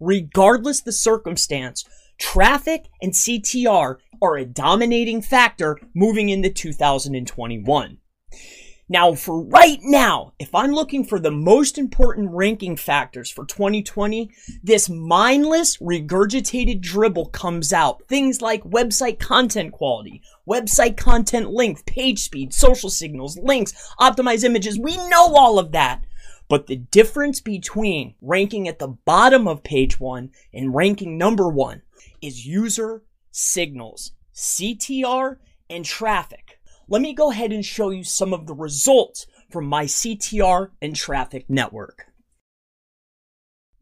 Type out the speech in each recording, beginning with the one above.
regardless the circumstance, traffic and CTR are a dominating factor moving into 2021. Now, for right now, if I'm looking for the most important ranking factors for 2020, this mindless, regurgitated dribble comes out. Things like website content quality, website content length, page speed, social signals, links, optimized images. We know all of that. But the difference between ranking at the bottom of page one and ranking number one is user signals, CTR, and traffic let me go ahead and show you some of the results from my CTR and traffic network.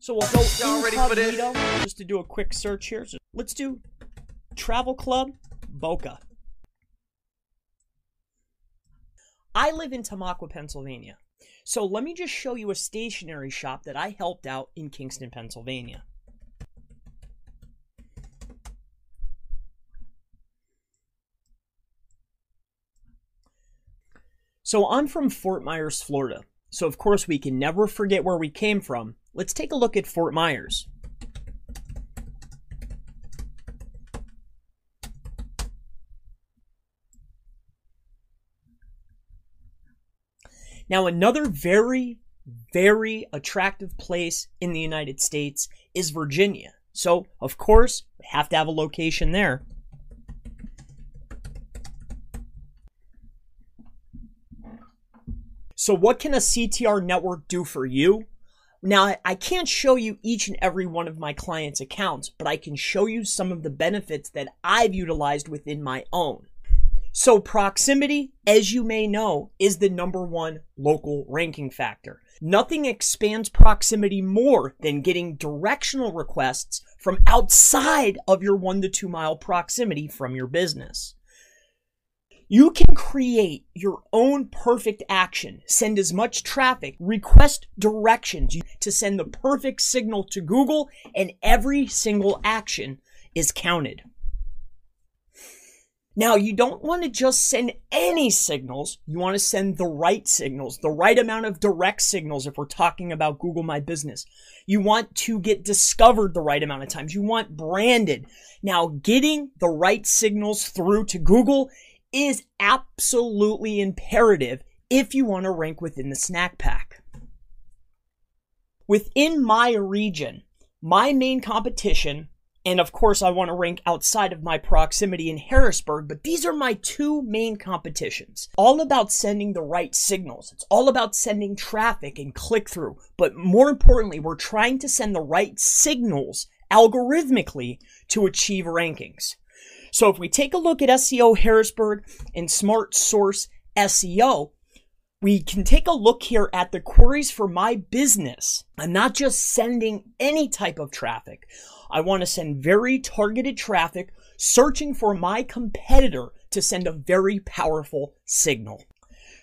So we'll go Y'all incognito just to do a quick search here. So let's do Travel Club Boca. I live in Tamaqua, Pennsylvania. So let me just show you a stationery shop that I helped out in Kingston, Pennsylvania. So I'm from Fort Myers, Florida. So of course we can never forget where we came from. Let's take a look at Fort Myers. Now another very, very attractive place in the United States is Virginia. So of course we have to have a location there. So what can a CTR network do for you? Now, I can't show you each and every one of my clients' accounts, but I can show you some of the benefits that I've utilized within my own. So proximity, as you may know, is the number one local ranking factor. Nothing expands proximity more than getting directional requests from outside of your one to two mile proximity from your business. You can create your own perfect action, send as much traffic, request directions to send the perfect signal to Google, and every single action is counted. Now, you don't want to just send any signals. You want to send the right signals, the right amount of direct signals if we're talking about Google My Business. You want to get discovered the right amount of times. You want branded. Now, getting the right signals through to Google is absolutely imperative if you want to rank within the snack pack. Within my region, my main competition, and of course I want to rank outside of my proximity in Harrisburg, but these are my two main competitions. All about sending the right signals. It's all about sending traffic and click through. But more importantly, we're trying to send the right signals algorithmically to achieve rankings. So if we take a look at SEO Harrisburg and Smart Source SEO, we can take a look here at the queries for my business. I'm not just sending any type of traffic. I want to send very targeted traffic searching for my competitor to send a very powerful signal.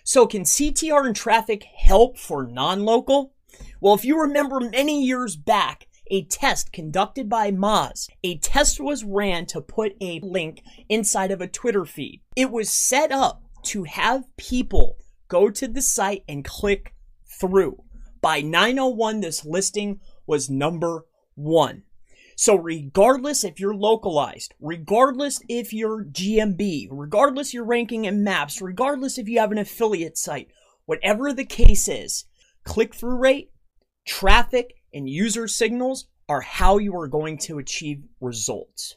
So can CTR and traffic help for non-local? Well, if you remember many years back, a test conducted by Moz. A test was ran to put a link inside of a Twitter feed. It was set up to have people go to the site and click through. By 901, this listing was number one. So regardless if you're localized, regardless if you're GMB, regardless you're ranking in maps, regardless if you have an affiliate site, whatever the case is, click through rate, traffic, and user signals are how you are going to achieve results.